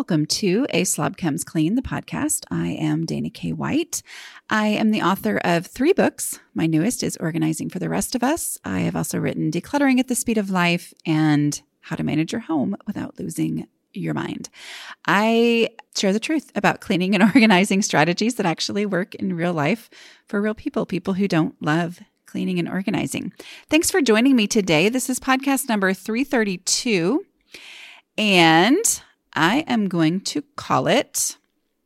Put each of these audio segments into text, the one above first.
Welcome to A Slob Comes Clean, the podcast. I am Dana K. White. I am the author of three books. My newest is Organizing for the Rest of Us. I have also written Decluttering at the Speed of Life and How to Manage Your Home Without Losing Your Mind. I share the truth about cleaning and organizing strategies that actually work in real life for real people, people who don't love cleaning and organizing. Thanks for joining me today. This is podcast number 332. And I am going to call it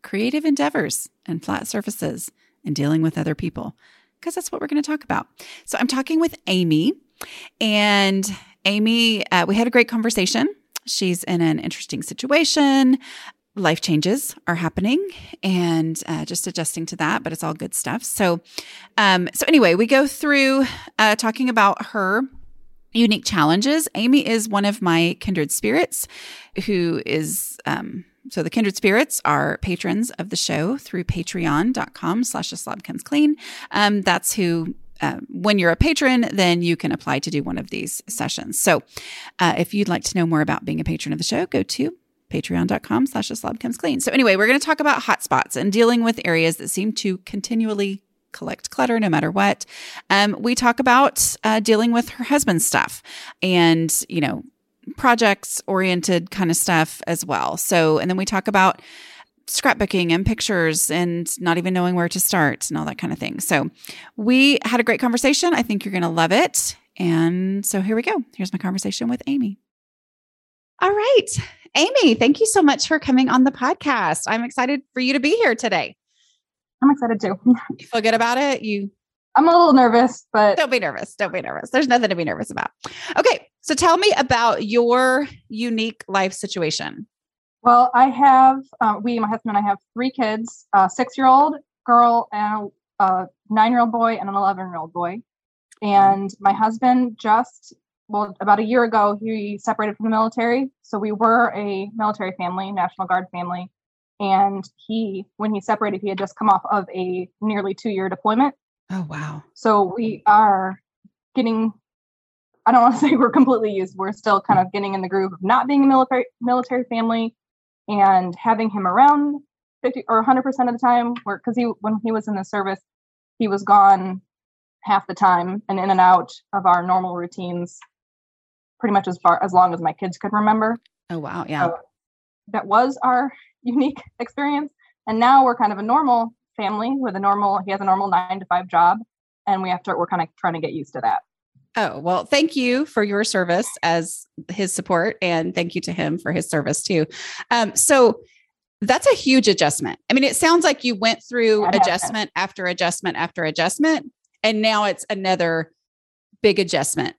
creative endeavors and flat surfaces and dealing with other people because that's what we're going to talk about. So I'm talking with Amy, and Amy, uh, we had a great conversation. She's in an interesting situation. Life changes are happening, and uh, just adjusting to that, but it's all good stuff. So, um, so anyway, we go through uh, talking about her unique challenges. Amy is one of my kindred spirits who is, um, so the kindred spirits are patrons of the show through patreon.com slash. Um, that's who uh, when you're a patron, then you can apply to do one of these sessions. So uh, if you'd like to know more about being a patron of the show, go to patreon.com slash slob comes clean. So anyway, we're going to talk about hotspots and dealing with areas that seem to continually collect clutter no matter what. Um, we talk about uh, dealing with her husband's stuff and, you know, projects oriented kind of stuff as well. So, and then we talk about scrapbooking and pictures and not even knowing where to start and all that kind of thing. So, we had a great conversation. I think you're going to love it. And so, here we go. Here's my conversation with Amy. All right. Amy, thank you so much for coming on the podcast. I'm excited for you to be here today. I'm excited too. You feel good about it? You I'm a little nervous, but don't be nervous. Don't be nervous. There's nothing to be nervous about. Okay. So tell me about your unique life situation. Well, I have, uh, we, my husband and I have three kids a six year old girl, and a nine year old boy, and an 11 year old boy. And my husband just, well, about a year ago, he separated from the military. So we were a military family, National Guard family. And he, when he separated, he had just come off of a nearly two year deployment. Oh, wow. So we are getting, I don't want to say we're completely used. We're still kind of getting in the groove of not being a military military family and having him around 50 or 100% of the time where because he when he was in the service he was gone half the time and in and out of our normal routines pretty much as far as long as my kids could remember oh wow yeah so that was our unique experience. And now we're kind of a normal family with a normal he has a normal nine to five job and we have to we're kind of trying to get used to that. Oh well thank you for your service as his support and thank you to him for his service too. Um, so that's a huge adjustment. I mean it sounds like you went through adjustment after adjustment after adjustment and now it's another big adjustment.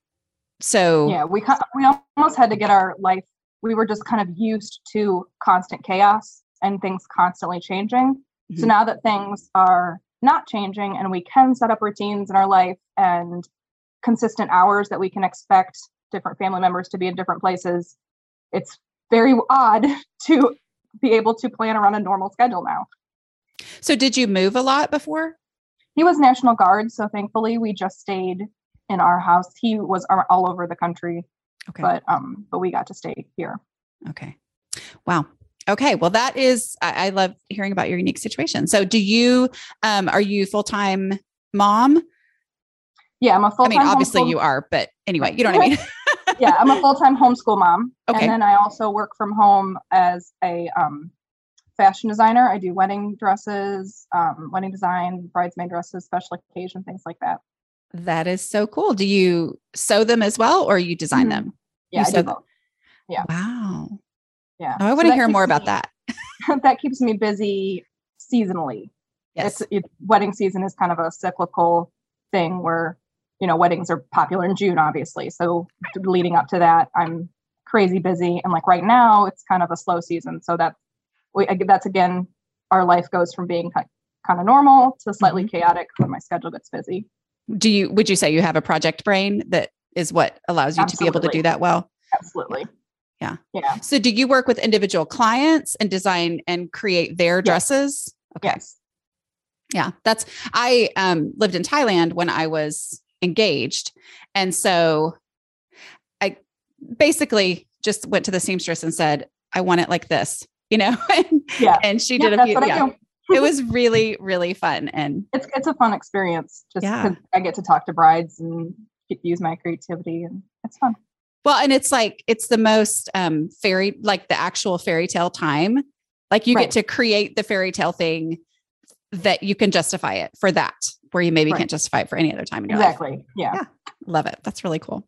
So yeah we we almost had to get our life we were just kind of used to constant chaos and things constantly changing Mm-hmm. So now that things are not changing and we can set up routines in our life and consistent hours that we can expect different family members to be in different places, it's very odd to be able to plan around a normal schedule now. So, did you move a lot before? He was National Guard, so thankfully we just stayed in our house. He was all over the country, okay. but um, but we got to stay here. Okay, wow. Okay, well, that is I, I love hearing about your unique situation. So, do you um are you full time mom? Yeah, I'm a full. I mean, obviously homeschool- you are, but anyway, you know what I mean. yeah, I'm a full time homeschool mom, okay. and then I also work from home as a um, fashion designer. I do wedding dresses, um, wedding design, bridesmaid dresses, special occasion things like that. That is so cool. Do you sew them as well, or you design mm-hmm. them? Yeah, you I do both. Yeah. Wow. Yeah. Oh, I want to hear more about me, that. that keeps me busy seasonally. Yes. It's, it, wedding season is kind of a cyclical thing where, you know, weddings are popular in June, obviously. So leading up to that, I'm crazy busy. And like right now, it's kind of a slow season. So that we that's again, our life goes from being kind of normal to slightly mm-hmm. chaotic when my schedule gets busy. Do you would you say you have a project brain that is what allows you Absolutely. to be able to do that well? Absolutely. Yeah. Yeah. So do you work with individual clients and design and create their dresses? Yes. Okay. Yes. Yeah. That's I um lived in Thailand when I was engaged. And so I basically just went to the seamstress and said, I want it like this, you know? and, yeah. and she did a few. Yeah. It was really, really fun. And it's it's a fun experience just because yeah. I get to talk to brides and use my creativity and it's fun. Well, and it's like it's the most um fairy like the actual fairy tale time. Like you right. get to create the fairy tale thing that you can justify it for that, where you maybe right. can't justify it for any other time in your exactly. life. Yeah. yeah. Love it. That's really cool.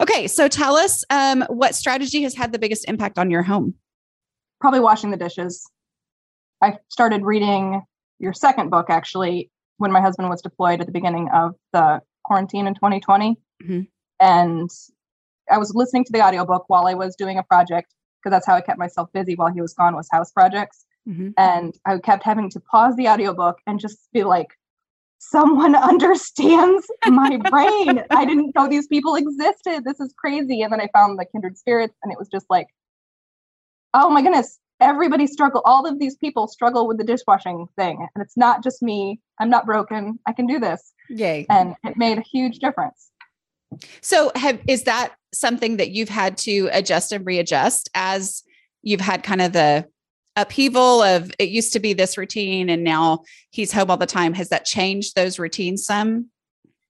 Okay. So tell us um, what strategy has had the biggest impact on your home? Probably washing the dishes. I started reading your second book actually when my husband was deployed at the beginning of the quarantine in 2020. Mm-hmm. And I was listening to the audiobook while I was doing a project because that's how I kept myself busy while he was gone was house projects. Mm-hmm. And I kept having to pause the audiobook and just be like, someone understands my brain. I didn't know these people existed. This is crazy. And then I found the kindred spirits and it was just like, oh my goodness, everybody struggle. All of these people struggle with the dishwashing thing. And it's not just me. I'm not broken. I can do this. Yay. And it made a huge difference. So have is that something that you've had to adjust and readjust as you've had kind of the upheaval of it used to be this routine and now he's home all the time has that changed those routines some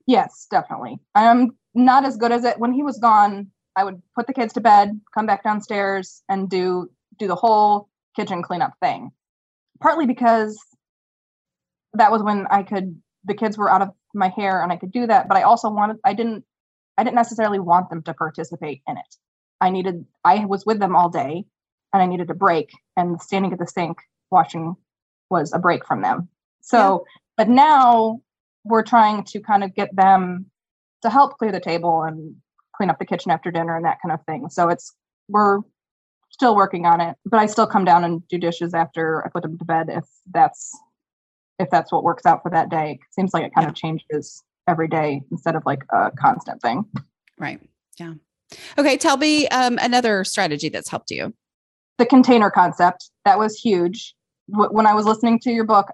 yes definitely i'm not as good as it when he was gone i would put the kids to bed come back downstairs and do do the whole kitchen cleanup thing partly because that was when i could the kids were out of my hair and i could do that but i also wanted i didn't i didn't necessarily want them to participate in it i needed i was with them all day and I needed a break. And standing at the sink washing was a break from them. So, yeah. but now we're trying to kind of get them to help clear the table and clean up the kitchen after dinner and that kind of thing. So it's, we're still working on it, but I still come down and do dishes after I put them to bed if that's, if that's what works out for that day. It seems like it kind yeah. of changes every day instead of like a constant thing. Right. Yeah. Okay. Tell me um, another strategy that's helped you the container concept that was huge when i was listening to your book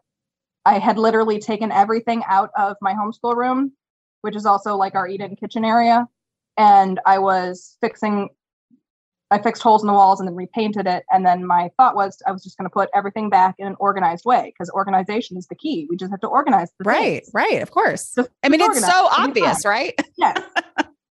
i had literally taken everything out of my homeschool room which is also like our eat-in kitchen area and i was fixing i fixed holes in the walls and then repainted it and then my thought was i was just going to put everything back in an organized way because organization is the key we just have to organize right things. right of course just i mean it's so obvious right yes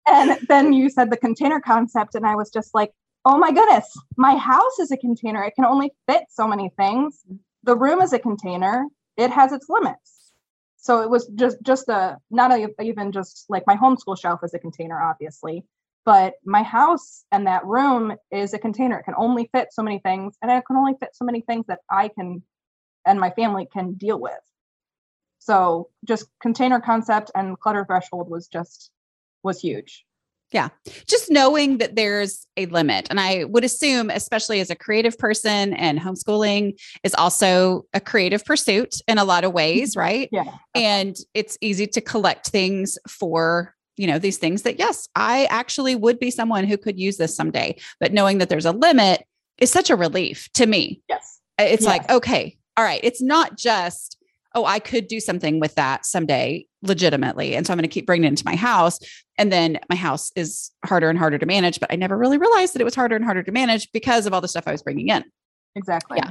and then you said the container concept and i was just like oh my goodness, my house is a container. It can only fit so many things. The room is a container. It has its limits. So it was just just a not a, even just like my homeschool shelf is a container, obviously, but my house and that room is a container. It can only fit so many things, and it can only fit so many things that I can and my family can deal with. So just container concept and clutter threshold was just was huge. Yeah. Just knowing that there's a limit. And I would assume, especially as a creative person and homeschooling is also a creative pursuit in a lot of ways, mm-hmm. right? Yeah. And it's easy to collect things for, you know, these things that, yes, I actually would be someone who could use this someday. But knowing that there's a limit is such a relief to me. Yes. It's yes. like, okay, all right. It's not just, oh, I could do something with that someday legitimately. And so I'm going to keep bringing it into my house. And then my house is harder and harder to manage. But I never really realized that it was harder and harder to manage because of all the stuff I was bringing in. Exactly. Yeah.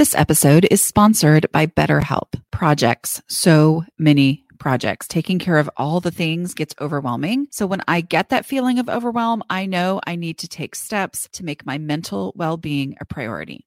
This episode is sponsored by BetterHelp. Projects. So many projects. Taking care of all the things gets overwhelming. So when I get that feeling of overwhelm, I know I need to take steps to make my mental well being a priority.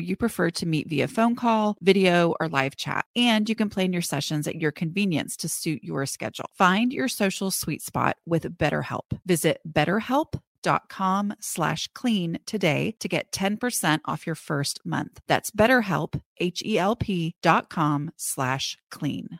you prefer to meet via phone call, video, or live chat, and you can plan your sessions at your convenience to suit your schedule. Find your social sweet spot with BetterHelp. Visit betterhelp.com slash clean today to get 10% off your first month. That's betterhelp, H-E-L-P dot com slash clean.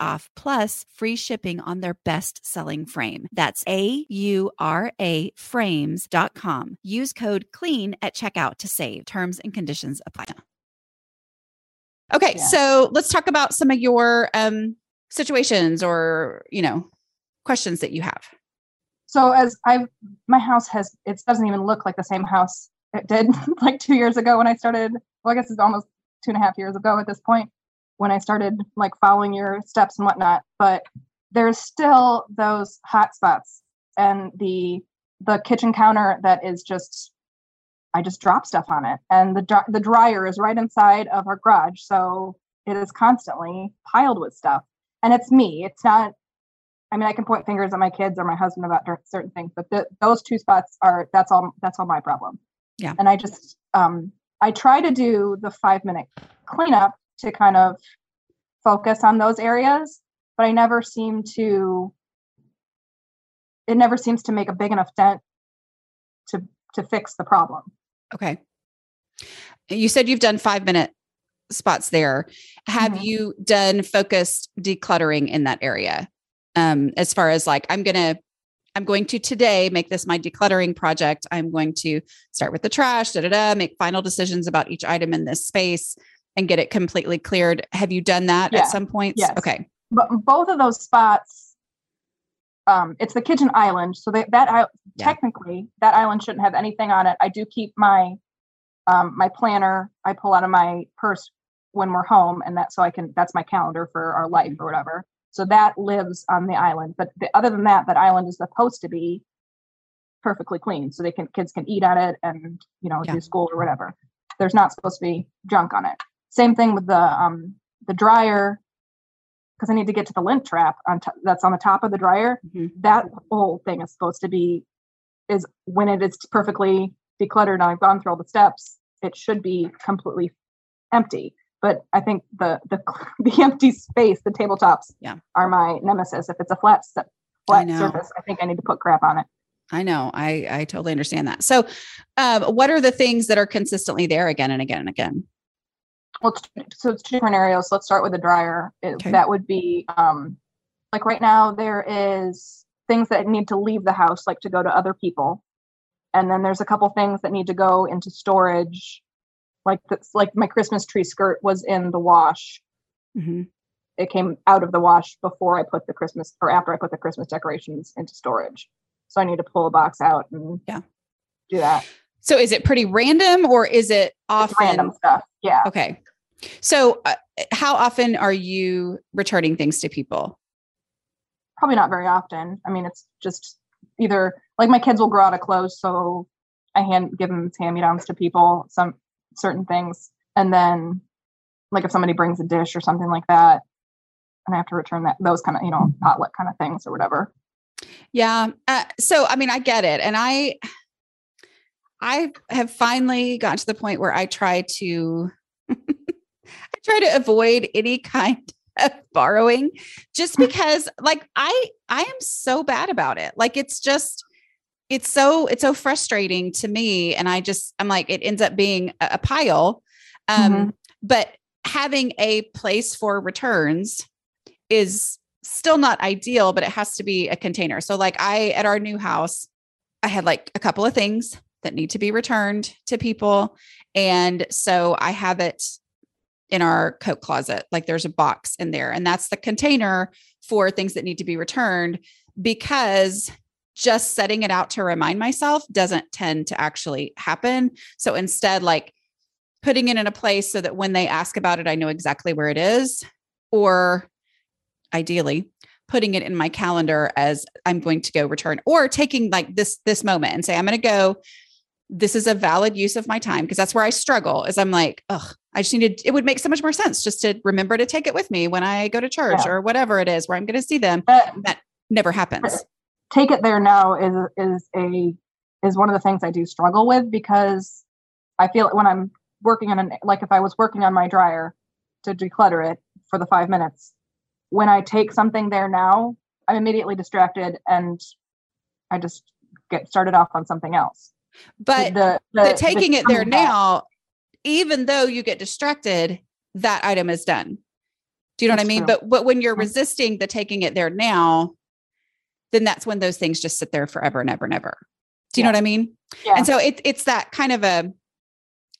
off plus free shipping on their best selling frame. That's A U R A frames.com. Use code CLEAN at checkout to save. Terms and conditions apply. Okay, Yeah. so let's talk about some of your um, situations or, you know, questions that you have. So as I, my house has, it doesn't even look like the same house it did like two years ago when I started. Well, I guess it's almost two and a half years ago at this point when I started like following your steps and whatnot. But there's still those hot spots and the the kitchen counter that is just I just drop stuff on it, and the the dryer is right inside of our garage, so it is constantly piled with stuff. And it's me. It's not. I mean, I can point fingers at my kids or my husband about certain things, but those two spots are that's all that's all my problem. Yeah. And I just um I try to do the five minute cleanup to kind of focus on those areas, but I never seem to. It never seems to make a big enough dent to to fix the problem. Okay. You said you've done five minute spots there. Have Mhm. you done focused decluttering in that area? Um, as far as like, I'm going to, I'm going to today make this my decluttering project. I'm going to start with the trash, da da da, make final decisions about each item in this space and get it completely cleared. Have you done that Yeah. at some points? Yes. Okay. but both of those spots um it's the kitchen island so that that I, Yeah. technically that island shouldn't have anything on it i do keep my um my planner i pull out of my purse when we're home and that so i can that's my calendar for our life or whatever so that lives on the island but the, other than that that island is supposed to be perfectly clean so they can kids can eat on it and you know Yeah. do school or whatever there's not supposed to be junk on it same thing with the um the dryer because I need to get to the lint trap on t- that's on the top of the dryer. Mhm. That whole thing is supposed to be is when it is perfectly decluttered and I've gone through all the steps, it should be completely empty. But I think the the the empty space, the tabletops, Yeah. are my nemesis. If it's a flat I flat know. surface, I think I need to put crap on it. I know. I I totally understand that. So, um, what are the things that are consistently there again and again and again? Well, it's, so it's two different areas. Let's start with the dryer. It- Okay. That would be um, like right now there is things that need to leave the house, like to go to other people, and then there's a couple things that need to go into storage, like this, like my Christmas tree skirt was in the wash. Mhm. It came out of the wash before I put the Christmas or after I put the Christmas decorations into storage. So I need to pull a box out and Yeah. do that. So, is it pretty random or is it It's often random stuff. Yeah. Okay. So, uh, how often are you returning things to people? probably not very often. I mean, it's just either like my kids will grow out of clothes, so I hand give them hand me downs to people, some certain things, and then like if somebody brings a dish or something like that, and I have to return that those kind of you know potluck kind of things or whatever. Yeah. Uh, so I mean, I get it, and I I have finally gotten to the point where I try to try to avoid any kind of borrowing just because like I I am so bad about it. Like it's just it's so it's so frustrating to me and I just I'm like it ends up being a, a pile. Um mm-hmm. but having a place for returns is still not ideal, but it has to be a container. So like I at our new house, I had like a couple of things that need to be returned to people. And so I have it in our coat closet. Like there's a box in there, and that's the container for things that need to be returned because just setting it out to remind myself doesn't tend to actually happen. So instead, like putting it in a place so that when they ask about it, I know exactly where it is, or ideally putting it in my calendar as I'm going to go return or taking like this this moment and say I'm going to go this is a valid use of my time because that's where I struggle is I'm like, oh, I just needed, it would make so much more sense just to remember to take it with me when I go to church yeah. or whatever it is where I'm going to see them. But that never happens. Take it there now is, is a, is one of the things I do struggle with because I feel it when I'm working on an, like if I was working on my dryer to declutter it for the five minutes, when I take something there now, I'm immediately distracted and I just get started off on something else. But the, the, the taking the it there now, even though you get distracted, that item is done. Do you know that's what I mean? True. But but when you're resisting the taking it there now, then that's when those things just sit there forever and ever and ever. Do you yeah. know what I mean? Yeah. And so it, it's that kind of a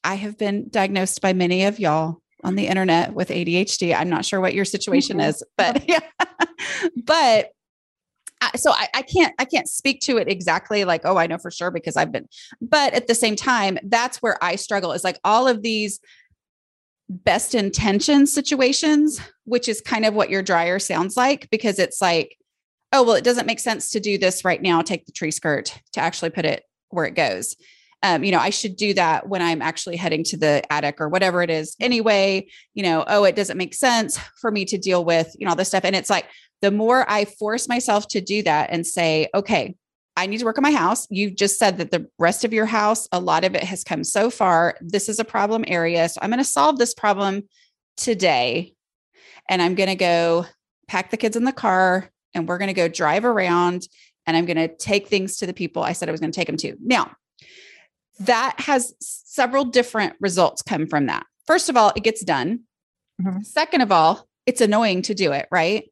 I have been diagnosed by many of y'all on the internet with ADHD. I'm not sure what your situation mm-hmm. is, but yeah. but so I, I, can't I can't speak to it exactly like oh I know for sure because I've been but at the same time that's where I struggle is like all of these best intention situations which is kind of what your dryer sounds like because it's like oh well it doesn't make sense to do this right now take the tree skirt to actually put it where it goes um, you know, I should do that when I'm actually heading to the attic or whatever it is anyway. You know, oh, it doesn't make sense for me to deal with, you know, all this stuff. And it's like, the more I force myself to do that and say, okay, I need to work on my house. You've just said that the rest of your house, a lot of it has come so far. This is a problem area. So I'm going to solve this problem today. And I'm going to go pack the kids in the car and we're going to go drive around and I'm going to take things to the people I said I was going to take them to. Now, that has several different results come from that. First of all, it gets done. Mm-hmm. Second of all, it's annoying to do it, right?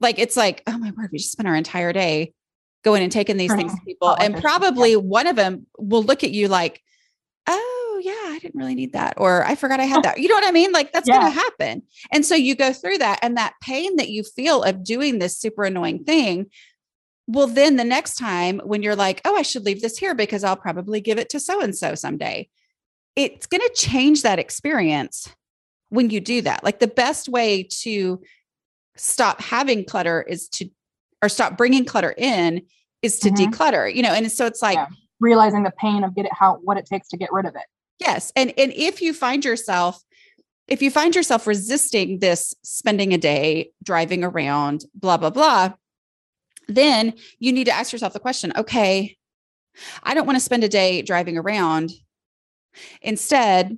like it's like, oh my word, we just spent our entire day going and taking these things to people. And probably yeah. one of them will look at you like, oh yeah, I didn't really need that. Or I forgot I had that. You know what I mean? Like that's yeah. going to happen. And so you go through that and that pain that you feel of doing this super annoying thing. Well, then the next time when you're like, oh, I should leave this here because I'll probably give it to so and so someday, it's going to change that experience when you do that. Like the best way to stop having clutter is to or stop bringing clutter in is to mm-hmm. declutter you know and so it's like yeah. realizing the pain of get it how what it takes to get rid of it yes and and if you find yourself if you find yourself resisting this spending a day driving around blah blah blah then you need to ask yourself the question okay i don't want to spend a day driving around instead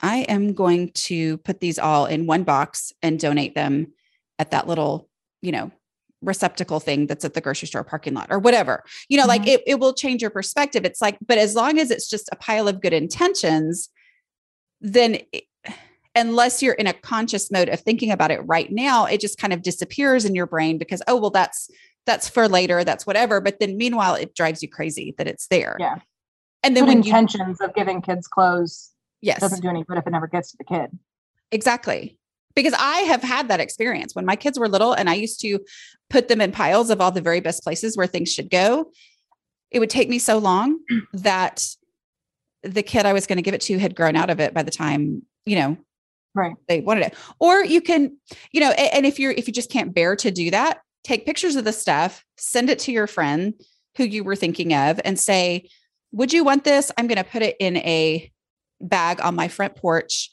i am going to put these all in one box and donate them at that little, you know, receptacle thing that's at the grocery store parking lot or whatever. You know, mm-hmm. like it, it will change your perspective. It's like, but as long as it's just a pile of good intentions, then it, unless you're in a conscious mode of thinking about it right now, it just kind of disappears in your brain because, oh, well, that's that's for later, that's whatever. But then meanwhile, it drives you crazy that it's there. Yeah. And then when intentions you, of giving kids clothes yes. doesn't do any good if it never gets to the kid. Exactly because I have had that experience when my kids were little and I used to put them in piles of all the very best places where things should go. It would take me so long that the kid I was going to give it to had grown out of it by the time, you know, right. They wanted it. Or you can, you know, and if you're if you just can't bear to do that, take pictures of the stuff, send it to your friend who you were thinking of, and say, Would you want this? I'm going to put it in a bag on my front porch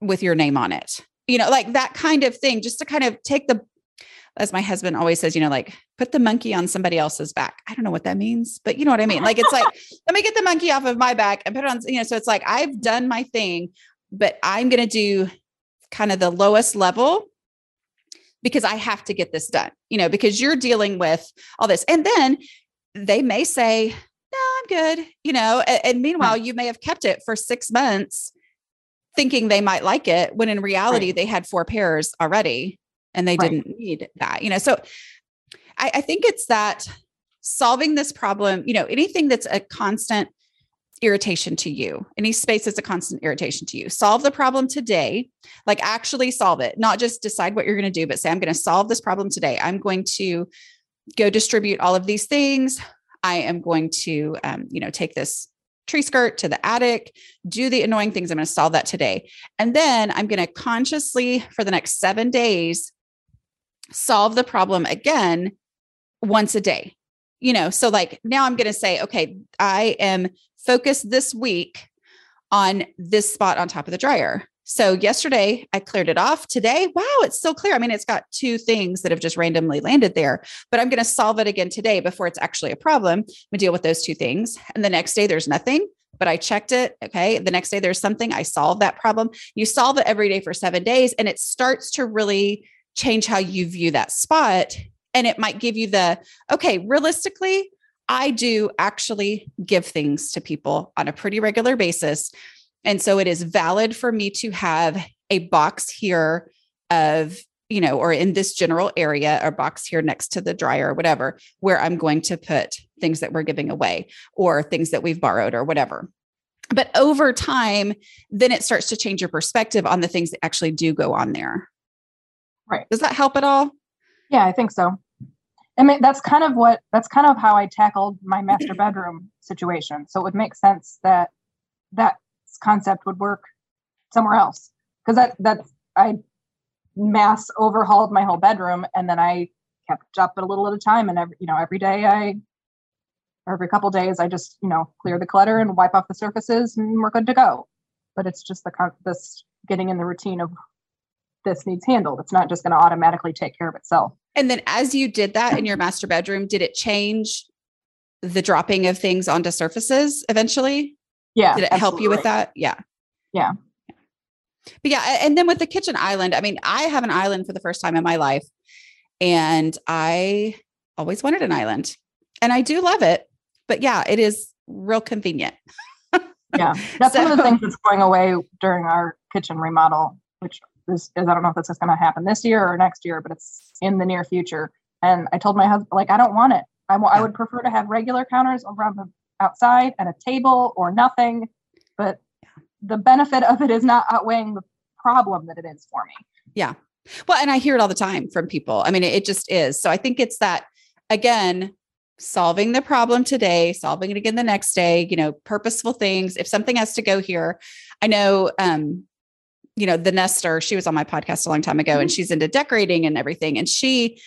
with your name on it. You know, like that kind of thing, just to kind of take the, as my husband always says, you know, like put the monkey on somebody else's back. I don't know what that means, but you know what I mean? Like it's like, let me get the monkey off of my back and put it on, you know, so it's like I've done my thing, but I'm going to do kind of the lowest level because I have to get this done, you know, because you're dealing with all this. And then they may say, no, I'm good, you know, and, and meanwhile, right. you may have kept it for six months thinking they might like it when in reality right. they had four pairs already and they right. didn't need that, you know. So I, I think it's that solving this problem, you know, anything that's a constant irritation to you. Any space that's a constant irritation to you. Solve the problem today, like actually solve it, not just decide what you're going to do, but say, I'm going to solve this problem today. I'm going to go distribute all of these things. I am going to, um, you know, take this tree skirt to the attic, do the annoying things. I'm going to solve that today. And then I'm going to consciously, for the next seven days, solve the problem again once a day. You know, so like now I'm going to say, okay, I am focused this week on this spot on top of the dryer. So yesterday I cleared it off. Today, wow, it's still clear. I mean, it's got two things that have just randomly landed there, but I'm going to solve it again today before it's actually a problem. I'm going to deal with those two things. And the next day there's nothing, but I checked it. Okay. The next day there's something. I solve that problem. You solve it every day for seven days and it starts to really change how you view that spot and it might give you the okay, realistically, I do actually give things to people on a pretty regular basis. And so it is valid for me to have a box here of, you know, or in this general area, or box here next to the dryer or whatever, where I'm going to put things that we're giving away or things that we've borrowed or whatever. But over time, then it starts to change your perspective on the things that actually do go on there. Right. Does that help at all? Yeah, I think so. I mean, that's kind of what that's kind of how I tackled my master bedroom situation. So it would make sense that that concept would work somewhere else because that that's I mass overhauled my whole bedroom and then I kept up a little at a time and every you know every day I or every couple days I just you know clear the clutter and wipe off the surfaces and we're good to go. But it's just the this getting in the routine of this needs handled. It's not just going to automatically take care of itself. And then as you did that in your master bedroom, did it change the dropping of things onto surfaces eventually? Yeah. Did it absolutely. help you with that? Yeah. Yeah. But yeah, and then with the kitchen island, I mean, I have an island for the first time in my life. And I always wanted an island. And I do love it. But yeah, it is real convenient. yeah. That's so, one of the things that's going away during our kitchen remodel, which this is I don't know if this is going to happen this year or next year, but it's in the near future. And I told my husband, like, I don't want it. I, w-. I would prefer to have regular counters around the outside and a table or nothing. But the benefit of it is not outweighing the problem that it is for me. Yeah. Well, and I hear it all the time from people. I mean, it, it just is. So I think it's that, again, solving the problem today, solving it again the next day, you know, purposeful things. If something has to go here, I know um, you know, the Nester, she was on my podcast a long time ago and mm-hmm. she's into decorating and everything. And she,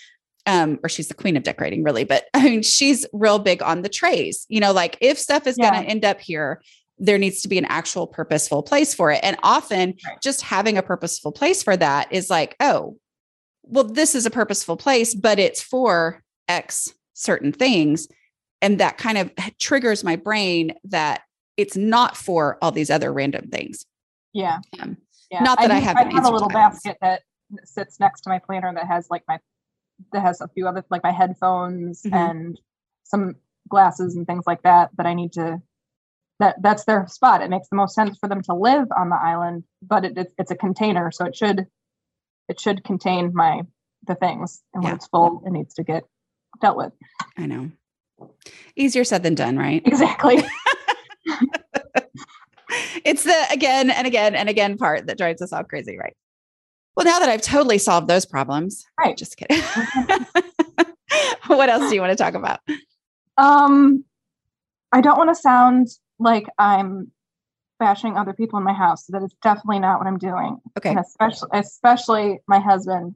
um, or she's the queen of decorating, really, but I mean, she's real big on the trays. You know, like if stuff is yeah. going to end up here, there needs to be an actual purposeful place for it. And often right. just having a purposeful place for that is like, oh, well, this is a purposeful place, but it's for X certain things. And that kind of triggers my brain that it's not for all these other random things. Yeah. Um, yeah. Not that I, I have. I have a little basket that sits next to my planner that has like my that has a few other like my headphones mm-hmm. and some glasses and things like that that I need to that that's their spot. It makes the most sense for them to live on the island, but it, it it's a container, so it should it should contain my the things, and when yeah. it's full, it needs to get dealt with. I know. Easier said than done, right? Exactly. it's the again and again and again part that drives us all crazy, right? Well, now that I've totally solved those problems, right? Just kidding. what else do you want to talk about? Um, I don't want to sound like I'm bashing other people in my house. That is definitely not what I'm doing. Okay. And especially, especially my husband,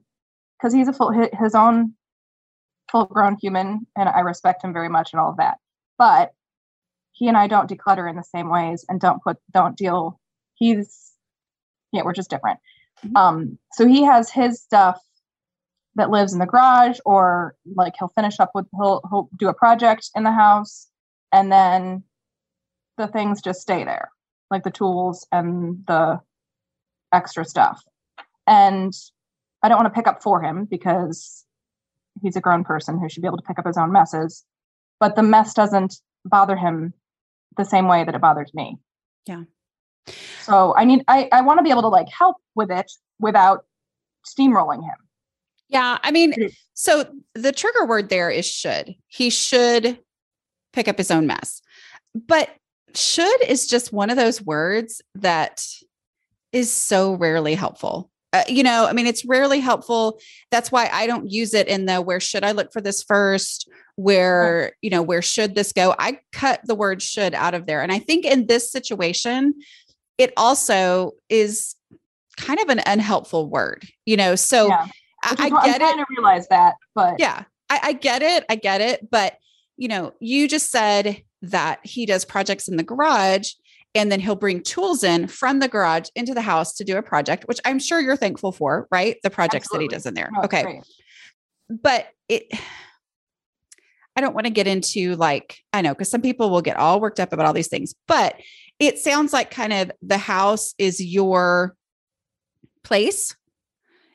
because he's a full his own full grown human and I respect him very much and all of that. But he and I don't declutter in the same ways and don't put don't deal he's yeah, we're just different. Mm-hmm. Um so he has his stuff that lives in the garage or like he'll finish up with he'll, he'll do a project in the house and then the things just stay there like the tools and the extra stuff and i don't want to pick up for him because he's a grown person who should be able to pick up his own messes but the mess doesn't bother him the same way that it bothers me yeah so i need i, I want to be able to like help with it without steamrolling him yeah. I mean, so the trigger word there is should. He should pick up his own mess. But should is just one of those words that is so rarely helpful. Uh, you know, I mean, it's rarely helpful. That's why I don't use it in the where should I look for this first? Where, you know, where should this go? I cut the word should out of there. And I think in this situation, it also is kind of an unhelpful word, you know. So yeah. I, I get I'm it. to realize that, but yeah, I, I get it. I get it. But you know, you just said that he does projects in the garage and then he'll bring tools in from the garage into the house to do a project, which I'm sure you're thankful for, right? The projects Absolutely. that he does in there. No, okay. Great. But it, I don't want to get into like, I know, because some people will get all worked up about all these things, but it sounds like kind of the house is your place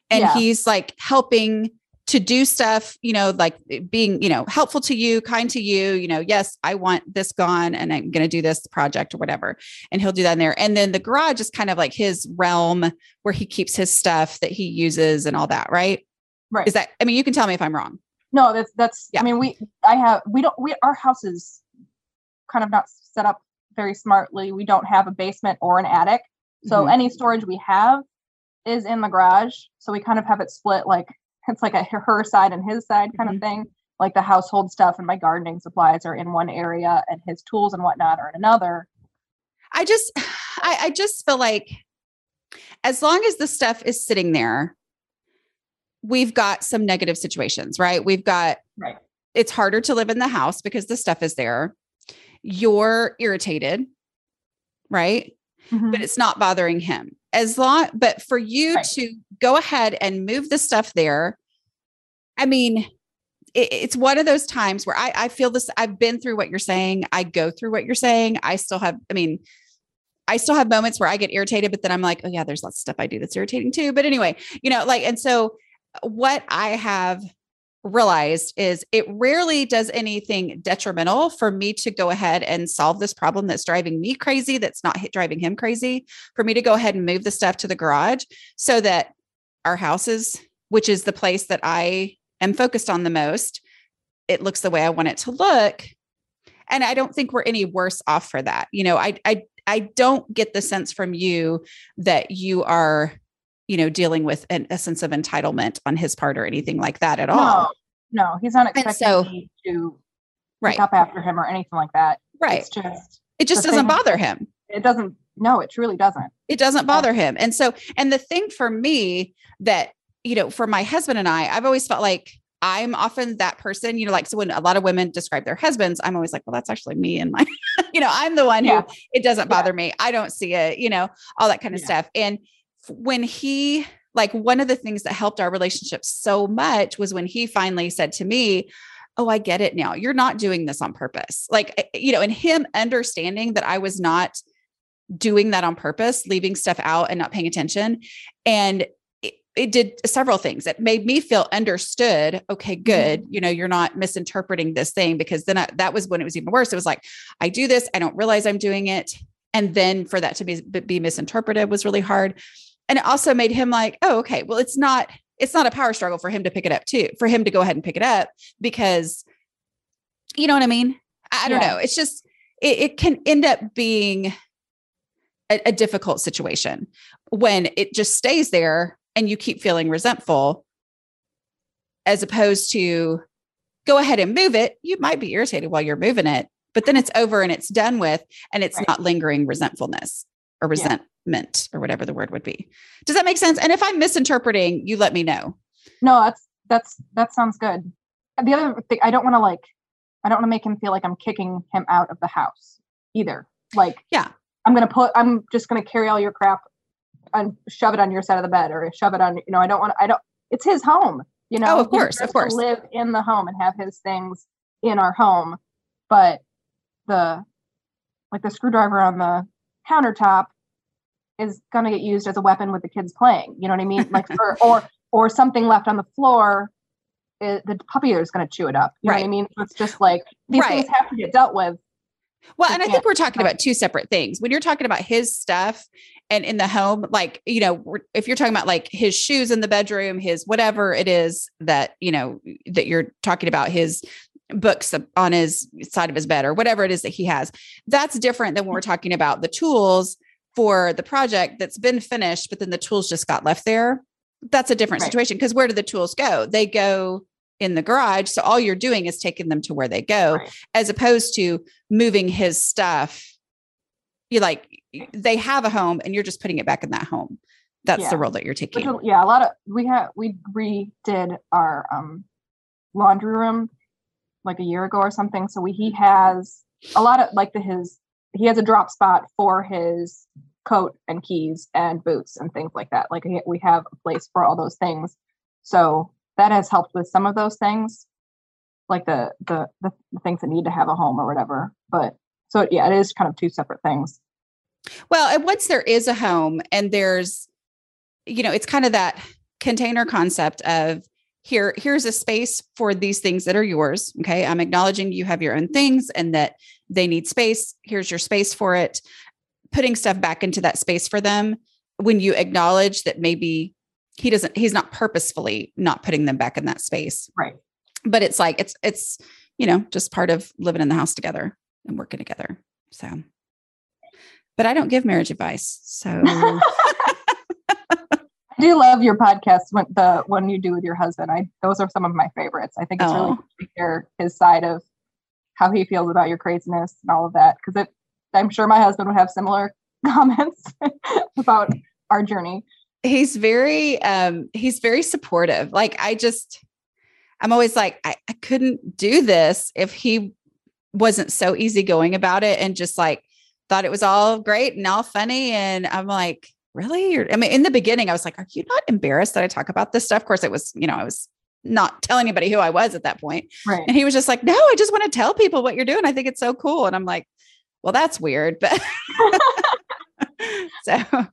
and yeah. he's like helping to do stuff, you know, like eh, being, you know, helpful to you, kind to you, you know, yes, I want this gone and I'm going to do this project or whatever. And he'll do that in there. And then the garage is kind of like his realm where he keeps his stuff that he uses and all that, right? Right. Is that, I mean, you can tell me if I'm wrong. No, that's, that's, yeah. I mean, we, I have, we don't, we, our house is kind of not set up very smartly. We don't have a basement or an attic. So mm-hmm. any storage we have is in the garage. So we kind of have it split like it's like a her side and his side kind mm-hmm. of thing. Like the household stuff and my gardening supplies are in one area and his tools and whatnot are in another. I just I, I just feel like as long as the stuff is sitting there, we've got some negative situations, right? We've got right. It's harder to live in the house because the stuff is there. You're irritated, right? Mm-hmm. But it's not bothering him as long but for you right. to go ahead and move the stuff there i mean it, it's one of those times where I, I feel this i've been through what you're saying i go through what you're saying i still have i mean I still have moments where I get irritated, but then I'm like, oh yeah, there's lots of stuff I do that's irritating too. But anyway, you know, like, and so what I have realized is it rarely does anything detrimental for me to go ahead and solve this problem that's driving me crazy, that's not driving him crazy, for me to go ahead and move the stuff to the garage so that our houses, which is the place that I am focused on the most, it looks the way I want it to look. And I don't think we're any worse off for that. You know, I I I don't get the sense from you that you are you know, dealing with an, a sense of entitlement on his part or anything like that at all. No, no, he's not expecting so, me to right. up after him or anything like that. Right. It's just it just doesn't bother him. It doesn't. No, it truly doesn't. It doesn't bother him. And so, and the thing for me that you know, for my husband and I, I've always felt like I'm often that person, you know, like so when a lot of women describe their husbands, I'm always like, well, that's actually me and my, you know, I'm the one yeah. who it doesn't bother yeah. me. I don't see it, you know, all that kind of yeah. stuff. And when he like one of the things that helped our relationship so much was when he finally said to me oh i get it now. You're not doing this on purpose. Like eh, you know and him understanding that i was not doing that on purpose leaving stuff out and not paying attention. And it, it did several things. It made me feel understood okay good mm-hmm. you know you're not misinterpreting this thing because then I, that was when it was even worse. It was like i do this. I don't realize i'm doing it. And then for that to be, be misinterpreted was really hard and it also made him like oh okay well it's not it's not a power struggle for him to pick it up too for him to go ahead and pick it up because you know what i mean i, I don't yeah. know it's just it, it, can end up being a, a difficult situation when it just stays there and you keep feeling resentful as opposed to go ahead and move it you might be irritated while you're moving it but then it's over and it's done with and it's right. not lingering resentfulness or resent meant or whatever the word would be. Does that make sense? And if I'm misinterpreting, you let me know. No, that's that's that sounds good. the other thing, I don't want to like, I don't want to make him feel like I'm kicking him out of the house either. Like, yeah, I'm gonna put, I'm just gonna carry all your crap and shove it on your side of the bed or shove it on, you know, I don't want I don't, it's his home, you know. Oh, of course, of course. live in the home and have his things in our home, but the like the screwdriver on the countertop is going to get used as a weapon with the kids playing. You know what I mean? Like, or or or something left on the floor, it, the puppy is going to chew it up. You right. know what I mean? It's just like these right. things have to get dealt with. Well, and I think we're talking about two separate things. When you're talking about his stuff and in the home, like, you know, if you're talking about like his shoes in the bedroom, his whatever it is that, you know, that you're talking about, his books on his side of his bed or whatever it is that he has, that's different than when we're talking about the tools for the project that's been finished, but then the tools just got left there. That's a different right. situation because where do the tools go? They go in the garage. So all you're doing is taking them to where they go, right. as opposed to moving his stuff. You like they have a home and you're just putting it back in that home. That's yeah. the role that you're taking. Which, yeah, a lot of we had we redid our um laundry room like a year ago or something. So we he has a lot of like the his he has a drop spot for his coat and keys and boots and things like that. Like we have a place for all those things. So that has helped with some of those things, like the the the, things that need to have a home or whatever. But so yeah, it is kind of two separate things. Well, and once there is a home and there's, you know, it's kind of that container concept of here here's a space for these things that are yours okay? I'm acknowledging you have your own things and that they need space. Here's your space for it. Putting stuff back into that space for them when you acknowledge that maybe he doesn't he's not purposefully not putting them back in that space. Right. But it's like it's it's you know just part of living in the house together and working together so. But i don't give marriage advice so I do love your podcast when the one you do with your husband. I those are some of my favorites. I think it's oh. really to hear his side of how he feels about your craziness and all of that. Because it I'm sure my husband would have similar comments about our journey. He's very um he's very supportive. Like I just I'm always like, I, I couldn't do this if he wasn't so easygoing about it and just like thought it was all great and all funny. And I'm like, really? Or, I mean, in the beginning, I was like, are you not embarrassed that I talk about this stuff? Of course, it was, you know, I was not tell anybody who I was at that point. Right. And he was just like, no, I just want to tell people what you're doing. I think it's so cool. And I'm like, well, that's weird. But so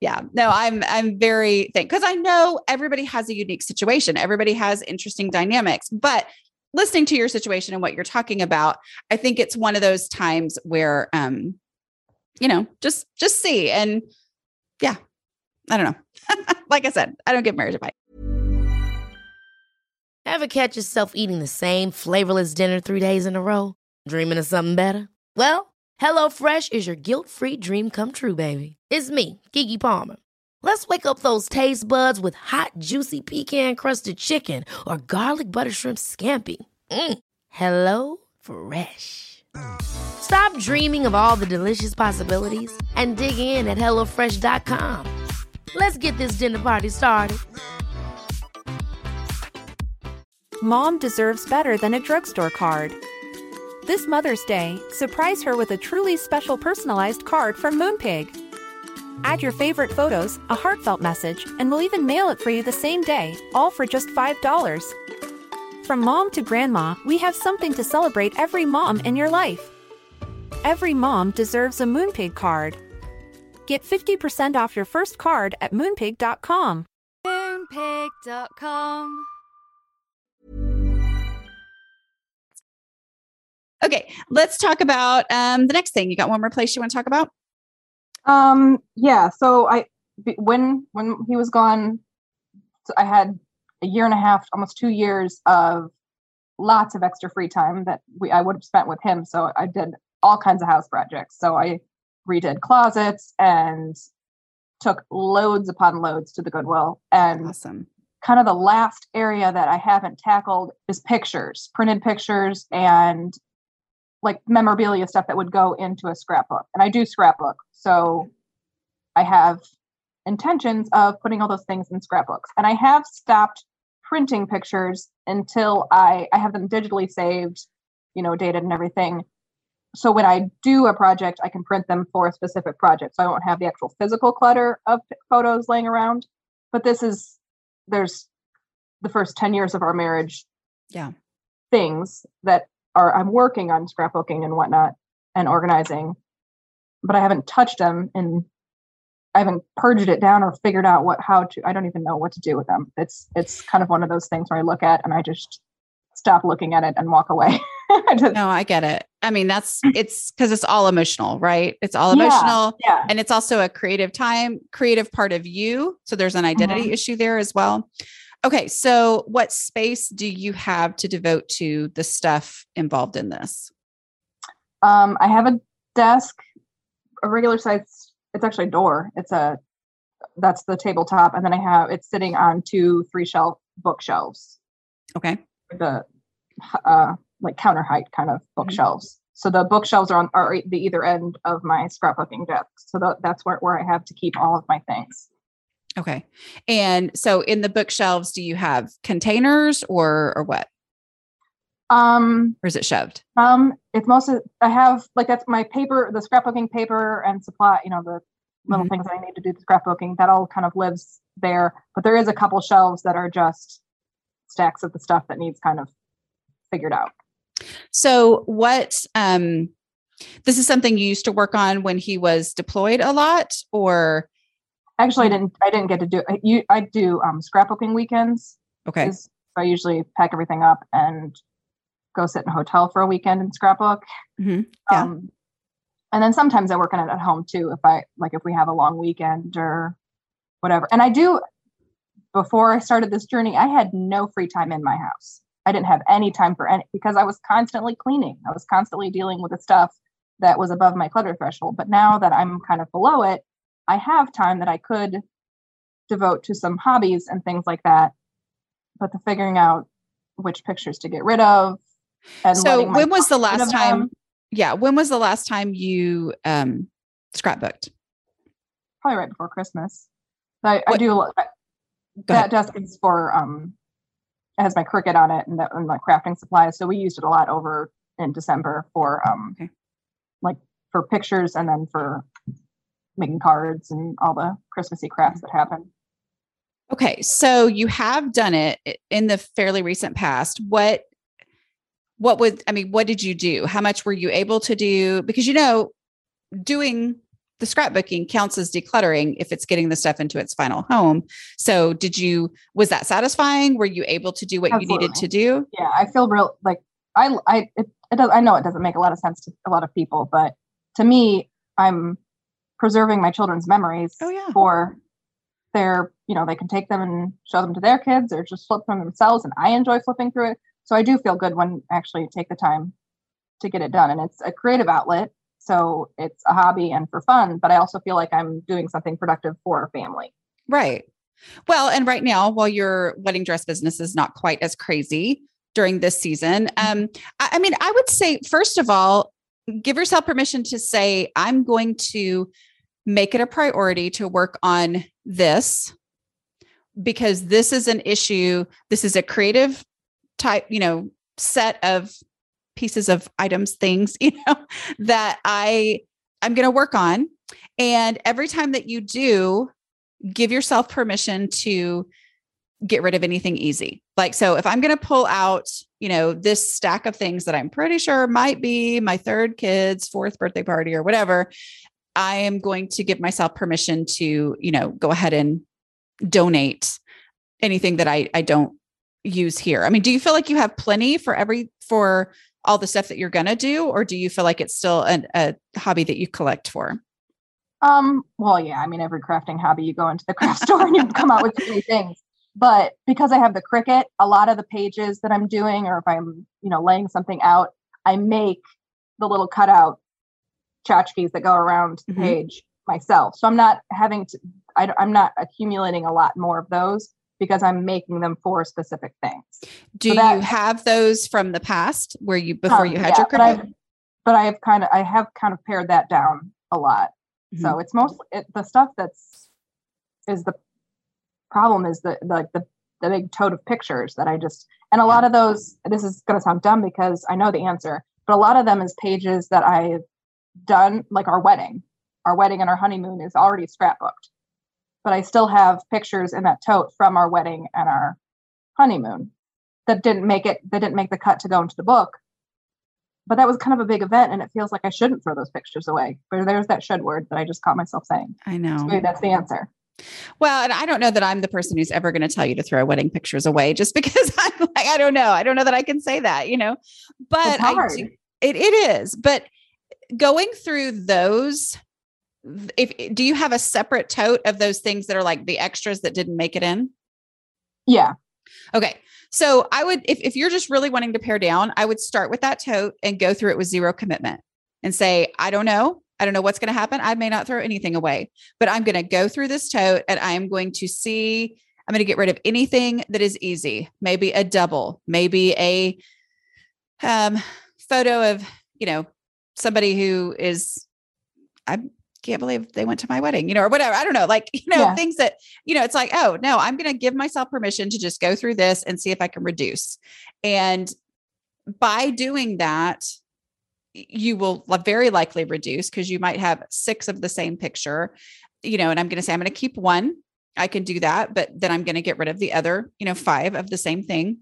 yeah, no, I'm, I'm very thank because I know everybody has a unique situation. Everybody has interesting dynamics, but listening to your situation and what you're talking about, I think it's one of those times where, um, you know, just, just see and yeah, I don't know. like I said, I don't give marriage advice. Ever catch yourself eating the same flavorless dinner three days in a row? Dreaming of something better? Well, HelloFresh is your guilt free dream come true, baby. It's me, Keke Palmer. Let's wake up those taste buds with hot, juicy pecan crusted chicken or garlic butter shrimp scampi. Mm. Hello Fresh. Stop dreaming of all the delicious possibilities and dig in at HelloFresh.com. Let's get this dinner party started. Mom deserves better than a drugstore card. This Mother's Day, surprise her with a truly special personalized card from Moonpig. Add your favorite photos, a heartfelt message, and we'll even mail it for you the same day, all for just $5. From mom to grandma, we have something to celebrate every mom in your life. Every mom deserves a Moonpig card. Get 50% off your first card at moonpig.com. Moonpig.com. Okay, let's talk about um, the next thing. You got one more place you want to talk about? Um, yeah. So I when when he was gone, I had a year and a half, almost two years of lots of extra free time that we I would have spent with him. So I did all kinds of house projects. So I redid closets and took loads upon loads to the Goodwill. And awesome. kind of the last area that I haven't tackled is pictures, printed pictures and like memorabilia stuff that would go into a scrapbook. And I do scrapbook. So I have intentions of putting all those things in scrapbooks. And I have stopped printing pictures until I I have them digitally saved, you know, dated and everything. So when I do a project, I can print them for a specific project. So I won't have the actual physical clutter of photos laying around. But this is there's the first 10 years of our marriage. Yeah. Things that are I'm working on scrapbooking and whatnot and organizing, but I haven't touched them and I haven't purged it down or figured out what how to I don't even know what to do with them. It's it's kind of one of those things where I look at and I just stop looking at it and walk away. I just, no, I get it. I mean, that's it's because it's all emotional, right? It's all emotional. Yeah, yeah, And it's also a creative time, creative part of you. So there's an identity mm-hmm. issue there as well. Okay. So what space do you have to devote to the stuff involved in this? Um, I have a desk, a regular size, it's actually a door. It's a that's the tabletop. And then I have it's sitting on two three shelf bookshelves. Okay. The uh like counter height kind of mm-hmm. bookshelves. Mm-hmm. So the bookshelves are on are the either end of my scrapbooking desk. So the, that's where, where I have to keep all of my things. Okay. And so in the bookshelves, do you have containers or or what? Um or is it shoved? Um it's mostly I have like that's my paper, the scrapbooking paper and supply, you know, the little mm-hmm. things that I need to do the scrapbooking, that all kind of lives there. But there is a couple shelves that are just stacks of the stuff that needs kind of figured out. So what um this is something you used to work on when he was deployed a lot or actually I didn't I didn't get to do you I do um scrapbooking weekends. Okay. So I usually pack everything up and go sit in a hotel for a weekend and scrapbook. Mm-hmm. Yeah. Um, and then sometimes I work on it at home too if I like if we have a long weekend or whatever. And I do before I started this journey, I had no free time in my house. I didn't have any time for any because I was constantly cleaning. I was constantly dealing with the stuff that was above my clutter threshold. But now that I'm kind of below it, I have time that I could devote to some hobbies and things like that. But the figuring out which pictures to get rid of. So when was the last time? Yeah, when was the last time you um scrapbooked? Probably right before Christmas. I, I do that desk is for um it has my Cricut on it and, that, and my crafting supplies. So we used it a lot over in December for um okay. like for pictures and then for making cards and all the Christmassy crafts that happen. Okay, so you have done it in the fairly recent past. What what would I mean, what did you do? How much were you able to do? Because you know, doing the scrapbooking counts as decluttering if it's getting the stuff into its final home. So did you was that satisfying? Were you able to do what Absolutely. you needed to do? Yeah, I feel real like I I it, it does I know it doesn't make a lot of sense to a lot of people, but to me, I'm preserving my children's memories oh, yeah. for their, you know, they can take them and show them to their kids or just flip them themselves and I enjoy flipping through it. So I do feel good when I actually take the time to get it done and it's a creative outlet so it's a hobby and for fun, but I also feel like I'm doing something productive for our family. Right. Well, and right now, while your wedding dress business is not quite as crazy during this season, mm-hmm. um, I, I mean, I would say, first of all, give yourself permission to say, I'm going to make it a priority to work on this because this is an issue. This is a creative type, you know, set of pieces of items, things, you know, that I I'm going to work on. And every time that you do, give yourself permission to get rid of anything easy. Like so if I'm going to pull out, you know, this stack of things that I'm pretty sure might be my third kid's fourth birthday party or whatever, I am going to give myself permission to, you know, go ahead and donate anything that I I don't use here. I mean, do you feel like you have plenty for every for all the stuff that you're to do or do you feel like it's still a, a hobby that you collect for um well yeah i mean every crafting hobby you go into the craft store and you come out with too many things but because i have the Cricut a lot of the pages that i'm doing or if i'm you know laying something out i make the little cutout tchotchkes that go around the mm-hmm. page myself so i'm not having to I, i'm not accumulating a lot more of those because I'm making them for specific things. Do so that, you have those from the past where you before um, you had yeah, your credit? But, but I have kind of I have kind of pared that down a lot. Mm-hmm. So it's mostly it, the stuff that's is the problem is the like the the big tote of pictures that I just and a lot of those this is going to sound dumb because I know the answer, but a lot of them is pages that I've done like our wedding. Our wedding and our honeymoon is already scrapbooked. But I still have pictures in that tote from our wedding and our honeymoon that didn't make it that didn't make the cut to go into the book. But that was kind of a big event and it feels like I shouldn't throw those pictures away. But there's that should word that I just caught myself saying. I know. So maybe that's the answer. Well, and I don't know that I'm the person who's ever going to tell you to throw wedding pictures away just because I'm like, I don't know. I don't know that I can say that, you know, but I do, it, it is. But going through those, if do you have a separate tote of those things that are like the extras that didn't make it in? Yeah. Okay. So I would, if, if you're just really wanting to pare down, I would start with that tote and go through it with zero commitment and say, I don't know. I don't know what's going to happen. I may not throw anything away, but I'm going to go through this tote and I am going to see, I'm going to get rid of anything that is easy, maybe a double, maybe a um, photo of, you know, somebody who is, I can't believe they went to my wedding, you know, or whatever. I don't know, like, you know, yeah. things that, you know, it's like, oh, no, I'm going to give myself permission to just go through this and see if I can reduce. And by doing that, you will very likely reduce because you might have six of the same picture, you know, and I'm going to say, I'm going to keep one. I can do that, but then I'm going to get rid of the other, you know, five of the same thing.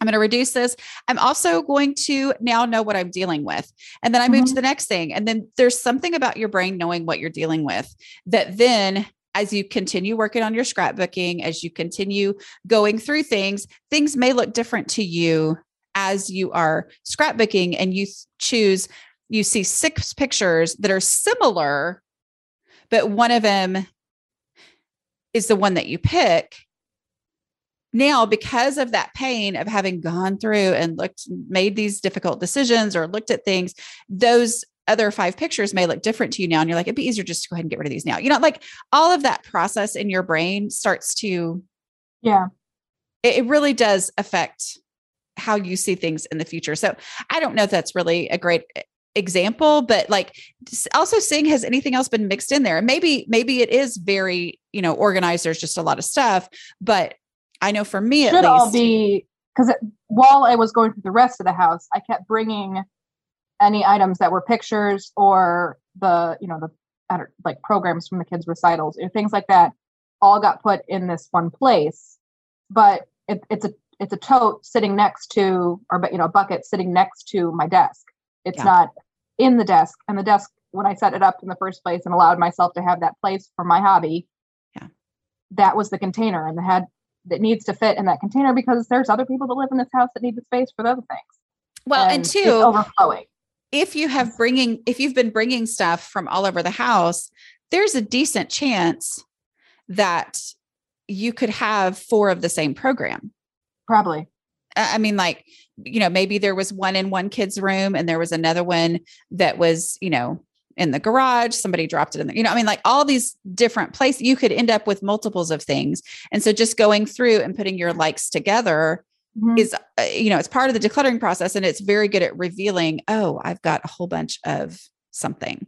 I'm going to reduce this. I'm also going to now know what I'm dealing with. And then I move mm-hmm. to the next thing. And then there's something about your brain knowing what you're dealing with that then as you continue working on your scrapbooking, as you continue going through things, things may look different to you as you are scrapbooking and you choose, you see six pictures that are similar, but one of them is the one that you pick. Now, because of that pain of having gone through and looked, made these difficult decisions or looked at things, those other five pictures may look different to you now. And you're like, it'd be easier just to go ahead and get rid of these now. You know, like all of that process in your brain starts to, yeah, it, it really does affect how you see things in the future. So I don't know if that's really a great example but like also seeing has anything else been mixed in there and maybe maybe it is very you know organized there's just a lot of stuff but i know for me Should at least. all be because while i was going through the rest of the house i kept bringing any items that were pictures or the you know the like programs from the kids recitals or things like that all got put in this one place. But it, it's a it's a tote sitting next to or but you know a bucket sitting next to my desk. It's yeah. not in the desk and the desk when i set it up in the first place and allowed myself to have that place for my hobby yeah. that was the container and the head that needs to fit in that container because there's other people that live in this house that need the space for other things. Well and, and two overflowing. if you have bringing if you've been bringing stuff from all over the house there's a decent chance that you could have four of the same program. Probably. I mean, like, you know, maybe there was one in one kid's room and there was another one that was, you know, in the garage, somebody dropped it in there. You know, I mean, like all these different places, you could end up with multiples of things. And so just going through and putting your likes together mm-hmm. is, uh, you know, it's part of the decluttering process and it's very good at revealing, oh, I've got a whole bunch of something.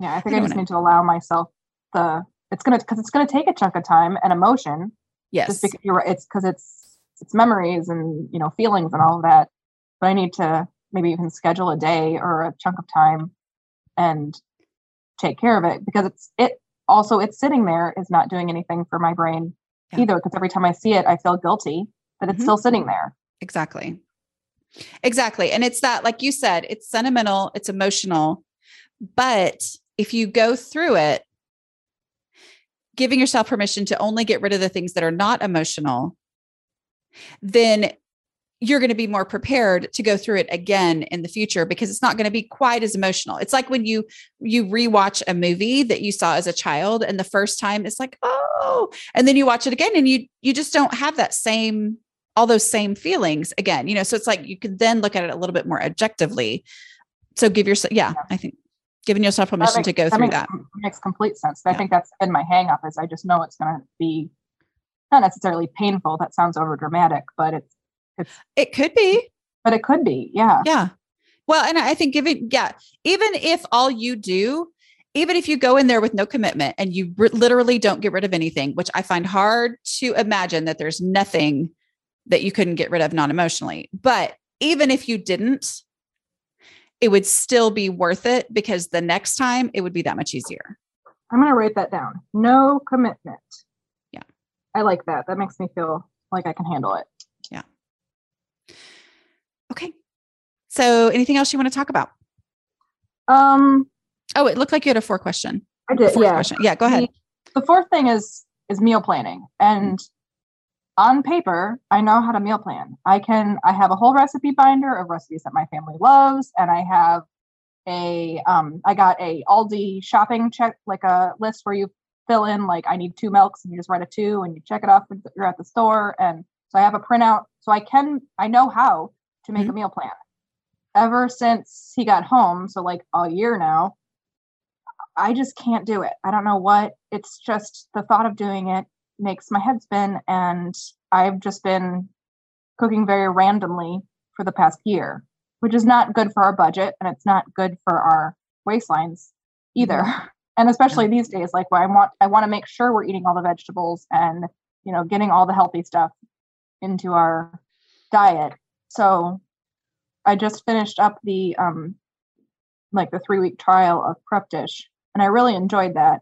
Yeah, I think I, I just know. need to allow myself the, it's going to, because it's going to take a chunk of time and emotion. Yes. Just because you're right. It's because it's, it's memories and you know feelings and all of that but i need to maybe even schedule a day or a chunk of time and take care of it because it's it also it's sitting there is not doing anything for my brain yeah. either because every time i see it i feel guilty that it's mm-hmm. still sitting there exactly exactly and it's that like you said it's sentimental it's emotional but if you go through it giving yourself permission to only get rid of the things that are not emotional then you're going to be more prepared to go through it again in the future because it's not going to be quite as emotional. It's like when you you rewatch a movie that you saw as a child and the first time it's like, "Oh." And then you watch it again and you you just don't have that same all those same feelings again. You know, so it's like you can then look at it a little bit more objectively. So give yourself yeah, I think giving yourself permission makes, to go that through makes, that. Makes complete sense. I think that's been my hang up is I just know it's going to be not necessarily painful. That sounds over dramatic, but it's, it's it could be. But it could be, yeah. Yeah. Well, and I think giving, yeah, even if all you do even if you go in there with no commitment and you r- literally don't get rid of anything, which I find hard to imagine that there's nothing that you couldn't get rid of non emotionally. But even if you didn't, it would still be worth it because the next time it would be that much easier. I'm going to write that down. No commitment. Yeah. I like that. That makes me feel like I can handle it. Okay. So, anything else you want to talk about? Um, Oh, it looked like you had a four question. I did. Yeah. question. Yeah, go ahead. The, the fourth thing is is meal planning, and on paper, I know how to meal plan. I can. I have a whole recipe binder of recipes that my family loves, and I have a. Um, I got a Aldi shopping check, like a list where you fill in like I need two milks, and you just write a two, and you check it off when you're at the store, and so I have a printout, so I can. I know how to make a mm-hmm. meal plan. Ever since he got home, so like a year now, I just can't do it. I don't know what. It's just the thought of doing it makes my head spin. And I've just been cooking very randomly for the past year, which is not good for our budget and it's not good for our waistlines either. Mm-hmm. And especially these days, like where I want I want to make sure we're eating all the vegetables and you know getting all the healthy stuff into our diet. So I just finished up the um like the three week trial of prep dish and I really enjoyed that.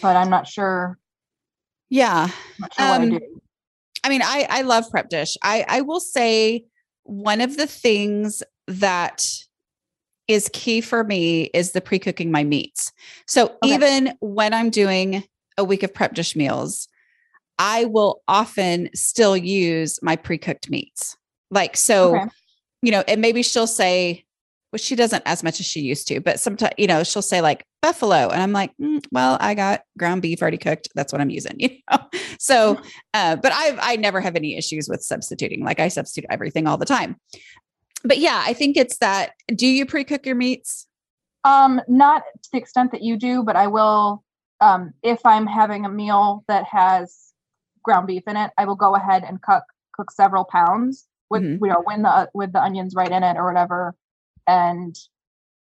But I'm not sure, Yeah. not sure I Um, do. I mean, I I love prep dish. I I will say one of the things that is key for me is the pre-cooking my meats. So Okay. even when I'm doing a week of prep dish meals, I will often still use my pre-cooked meats. Like so, Okay. you know, and maybe she'll say, well, she doesn't as much as she used to, but sometimes, you know, she'll say like buffalo. And I'm like, "Mm, well, I got ground beef already cooked. That's what I'm using, you know? So, uh, but I, I never have any issues with substituting. Like I substitute everything all the time. But yeah, I think it's that. Do you pre-cook your meats? Um, not to the extent that you do, but I will. Um, if I'm having a meal that has ground beef in it, I will go ahead and cook cook several pounds with Mhm. you know when the with the onions right in it or whatever, and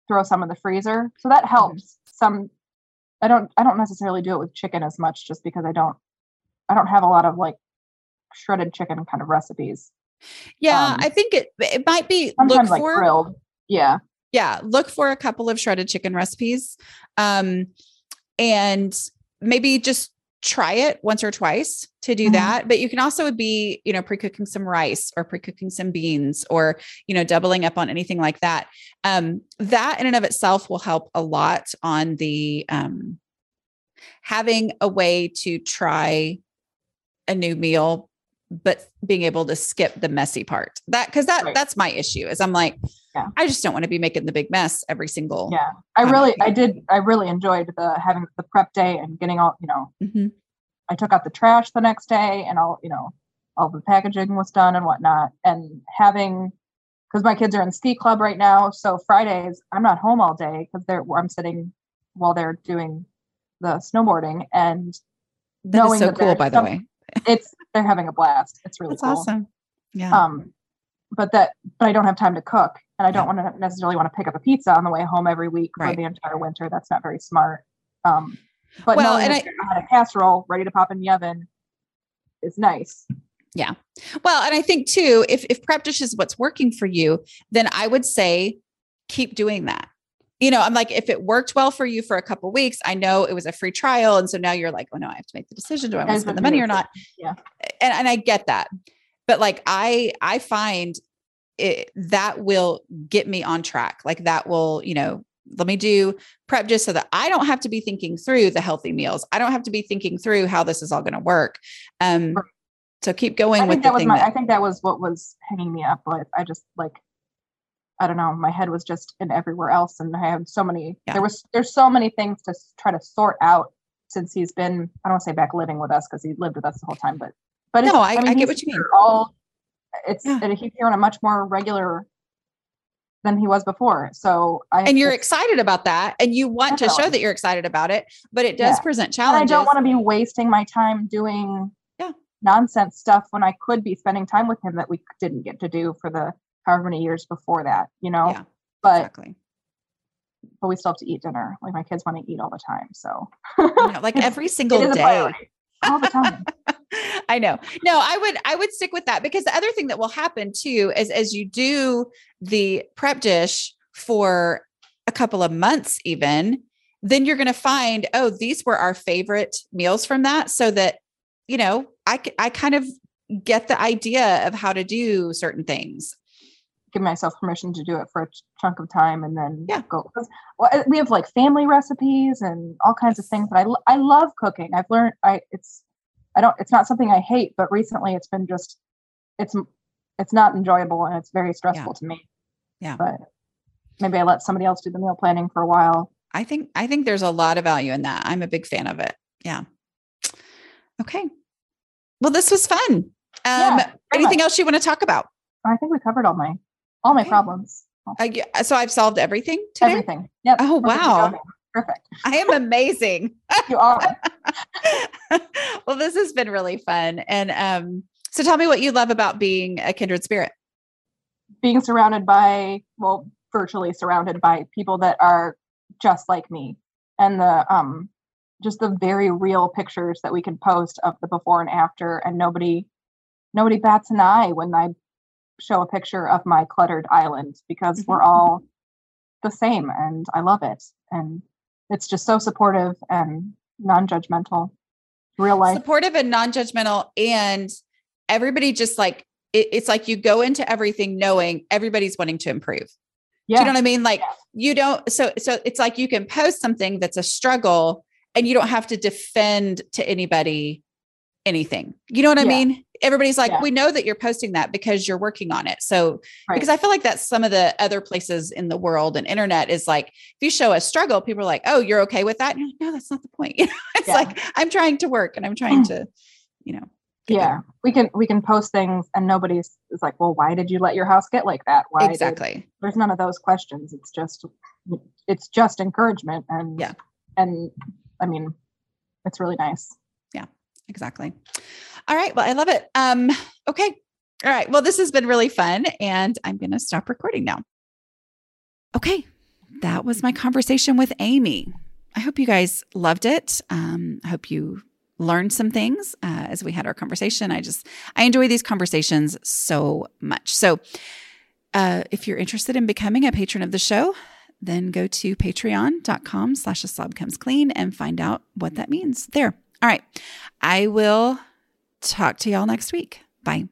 throw some in the freezer. So that helps. Some I don't I don't necessarily do it with chicken as much, just because I don't I don't have a lot of like shredded chicken kind of recipes. Yeah, Um, I think it it might be look like for grilled. Yeah. yeah, look for a couple of shredded chicken recipes. Um and maybe just try it once or twice to do Mhm. that but you can also be you know pre-cooking some rice or pre-cooking some beans or you know doubling up on anything like that um that in and of itself will help a lot on the um having a way to try a new meal but being able to skip the messy part that because that Right. that's my issue is i'm like Yeah. i just don't want to be making the big mess every single Yeah. I Um, really I did I really enjoyed the having the prep day and getting all, you know, Mhm. I took out the trash the next day and all, you know, all the packaging was done and whatnot. And having because my kids are in ski club right now, so Fridays I'm not home all day because they're I'm sitting while they're doing the snowboarding and That is knowing so that cool by the way it's they're having a blast. It's really that's cool. awesome yeah Um, but that but I don't have time to cook, and I don't want to necessarily want to pick up a pizza on the way home every week for Right. the entire winter. That's not very smart. Um, but Well, and I had a casserole ready to pop in the oven is nice. Yeah. Well, and I think too, if if prep dish is what's working for you, then I would say keep doing that. You know, I'm like, if it worked well for you for a couple weeks, I know it was a free trial, and so now you're like, oh no, I have to make the decision: do I want to spend the money or not? yeah. and and I get that, but like I I find it that will get me on track. Like that will, you know, let me do prep just so that I don't have to be thinking through the healthy meals. I don't have to be thinking through how this is all going to work. Um, so keep going I with that was thing my. that I think that was what was hanging me up. But I just like, I don't know. My head was just in everywhere else, and I have so many. Yeah. There was there's so many things to try to sort out since he's been. I don't want to say back living with us because he lived with us the whole time, but but No, it's- I- I get what you mean. All it's Yeah. he's here on a much more regular than he was before. So I and you're excited about that and you want to show that you're excited about it but it does Yeah. present and I don't want to be wasting my time doing Yeah. nonsense stuff when I could be spending time with him that we didn't get to do for the however many years before that. You know, yeah but exactly but we still have to eat dinner. Like my kids want to eat all the time. So you know, like every single day. All the time. I know. No, I would I would stick with that because the other thing that will happen too is as you do the prep dish for a couple of months even, then you're going to find oh these were our favorite meals from that so that you know, I I kind of get the idea of how to do certain things give myself permission to do it for a chunk of time and then yeah. go. Well, uh, we have like family recipes and all kinds of things. But I, I love cooking. I've learned I it's I don't it's not something I hate, but recently it's been just it's it's not enjoyable and it's very stressful yeah. to me. Yeah. But maybe I let somebody else do the meal planning for a while. I think I think there's a lot of value in that. I'm a big fan of it. Yeah. Okay. Well, this was fun. Um, yeah, anything much. else you want to talk about? I think we covered all my all my okay. problems. Uh, so I've solved everything today? Everything. Yep. Oh, wow. Perfect. I am amazing. you are. well, this has been really fun. And um, so tell me what you love about being a kindred spirit. Being surrounded by, well, virtually surrounded by people that are just like me. And the um just the very real pictures that we can post of the before and after and nobody nobody bats an eye when I show a picture of my cluttered island because we're mm-hmm. all the same and I love it. And it's just so supportive and non-judgmental. Real life. Supportive and non-judgmental and everybody just like it, it's like you go into everything knowing everybody's wanting to improve. Yeah. Do you know what I mean? Like yeah. you don't so so it's like you can post something that's a struggle and you don't have to defend to anybody anything. You know what I yeah. mean? Everybody's like, yeah. we know that you're posting that because you're working on it. So, right. because I feel like that's some of the other places in the world and internet is like, if you show a struggle, people are like, oh, you're okay with that. Like, no, that's not the point. it's yeah. like, I'm trying to work and I'm trying mm. to, you know. Yeah, we can we can post things and nobody's is like, well, why did you let your house get like that? Why exactly? Did, there's none of those questions. It's just it's just encouragement and yeah, and I mean, it's really nice exactly. All right. Well, I love it. Um, okay. All right. Well, this has been really fun, and I'm going to stop recording now. Okay. That was my conversation with Amy. I hope you guys loved it. Um, I hope you learned some things uh, as we had our conversation. I just, I enjoy these conversations so much. So, uh, if you're interested in becoming a patron of the show, then go to patreon.com slash a slob comes clean and find out what that means there. All right. I will talk to y'all next week. Bye.